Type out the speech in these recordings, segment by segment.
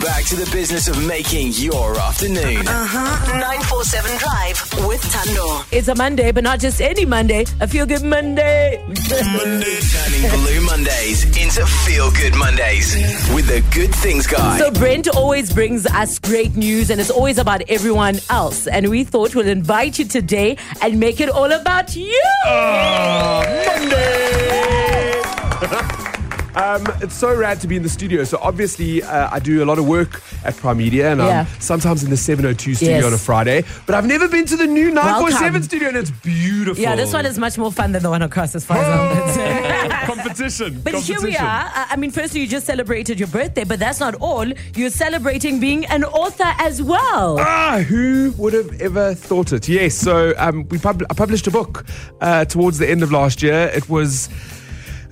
Back to the business of making your afternoon. Uh huh. 947 Drive with Thando. It's a Monday, but not just any Monday, a feel good Monday. Monday. Turning Blue Mondays into Feel Good Mondays with the Good Things Guy. So, Brent always brings us great news, and it's always about everyone else. And we thought we'll invite you today and make it all about you. Um, it's so rad to be in the studio. So obviously, uh, I do a lot of work at Prime Media, and Yeah. I'm sometimes in the 702 studio Yes. on a Friday. But I've never been to the new 947 Welcome. studio, and it's beautiful. Yeah, this one is much more fun than the one across, as far as I'm concerned. competition. But here we competition. are. Uh, I mean, firstly, you just celebrated your birthday, but that's not all. You're celebrating being an author as well. Ah, who would have ever thought it? Yes, so um, we pub- I published a book uh, towards the end of last year. It was.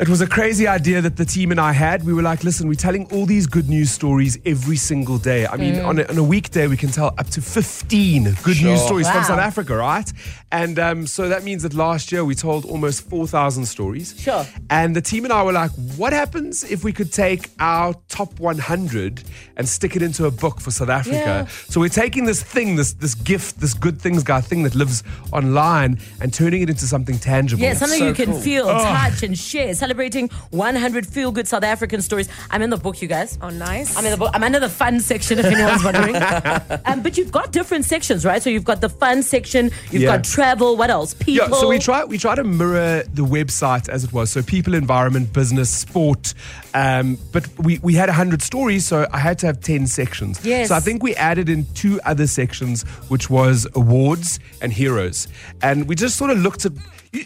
It was a crazy idea that the team and I had. We were like, listen, we're telling all these good news stories every single day. I mean, on, a, on a weekday, we can tell up to 15 good news stories Wow. from South Africa, right? And um, so that means that last year we told almost 4,000 stories. Sure. And the team and I were like, what happens if we could take our top 100 and stick it into a book for South Africa? Yeah. So we're taking this thing, this this gift, this good things guy thing that lives online and turning it into something tangible. Yeah, something So you can cool. feel, Oh. touch, and share. Celebrating 100 feel good South African stories. I'm in the book, you guys. Oh, nice. I'm in the book. I'm under the fun section, if anyone's wondering. um, but you've got different sections, right? So you've got the fun section, you've Yeah. got travel. What else? People. Yeah, so we try we try to mirror the website as it was. So people, environment, business, sport. Um, but we, we had hundred stories, so I had to have ten sections. Yes. So I think we added in two other sections, which was awards and heroes, and we just sort of looked at.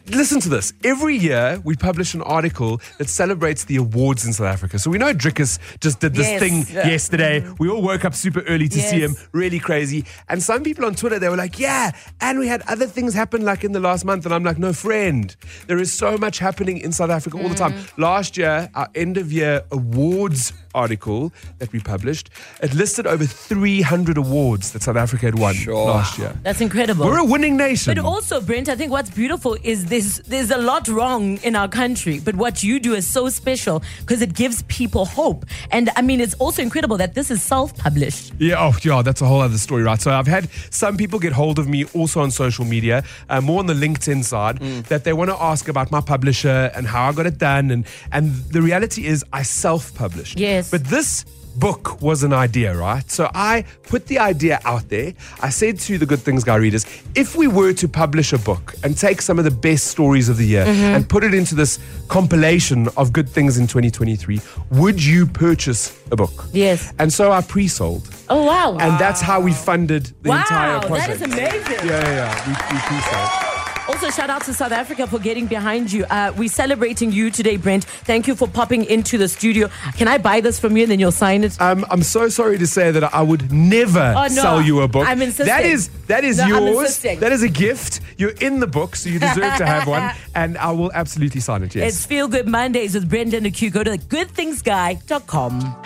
Listen to this. Every year we publish an article that celebrates the awards in South Africa. So we know Dricus just did this Yes. thing Yeah. yesterday. We all woke up super early to see him really crazy. And some people on Twitter, they were like, yeah, and we had other things happen like in the last month. And I'm like, no, friend, there is so much happening in South Africa all the time. Mm. Last year, our end of year awards article that we published, it listed over 300 awards that South Africa had won last year. That's incredible. We're a winning nation. But also, Brent, I think what's beautiful is there's there's a lot wrong in our country, but what you do is so special because it gives people hope. And I mean, it's also incredible that this is self-published. Yeah, oh, yeah, that's a whole other story, right? So I've had some people get hold of me also on social media, uh, more on the LinkedIn side, that they want to ask about my publisher and how I got it done. And, and the reality is, I self published. Yes. But this book was an idea, right? So I put the idea out there. I said to the Good Things Guy readers, if we were to publish a book and take some of the best stories of the year mm-hmm. and put it into this compilation of good things in 2023, would you purchase a book? Yes. And so I pre-sold. Oh wow! And that's how we funded the wow, entire that project. is amazing. Yeah, yeah, yeah. We, we pre-sold. Also, shout out to South Africa for getting behind you. Uh, we're celebrating you today, Brent. Thank you for popping into the studio. Can I buy this from you and then you'll sign it? Um, I'm so sorry to say that I would never Oh, no. sell you a book. I'm insisting. That is that is No, yours. That is a gift. You're in the book, so you deserve to have one. And I will absolutely sign it. Yes. It's Feel Good Mondays with Brent Lindeque. Go to the goodthingsguy.com.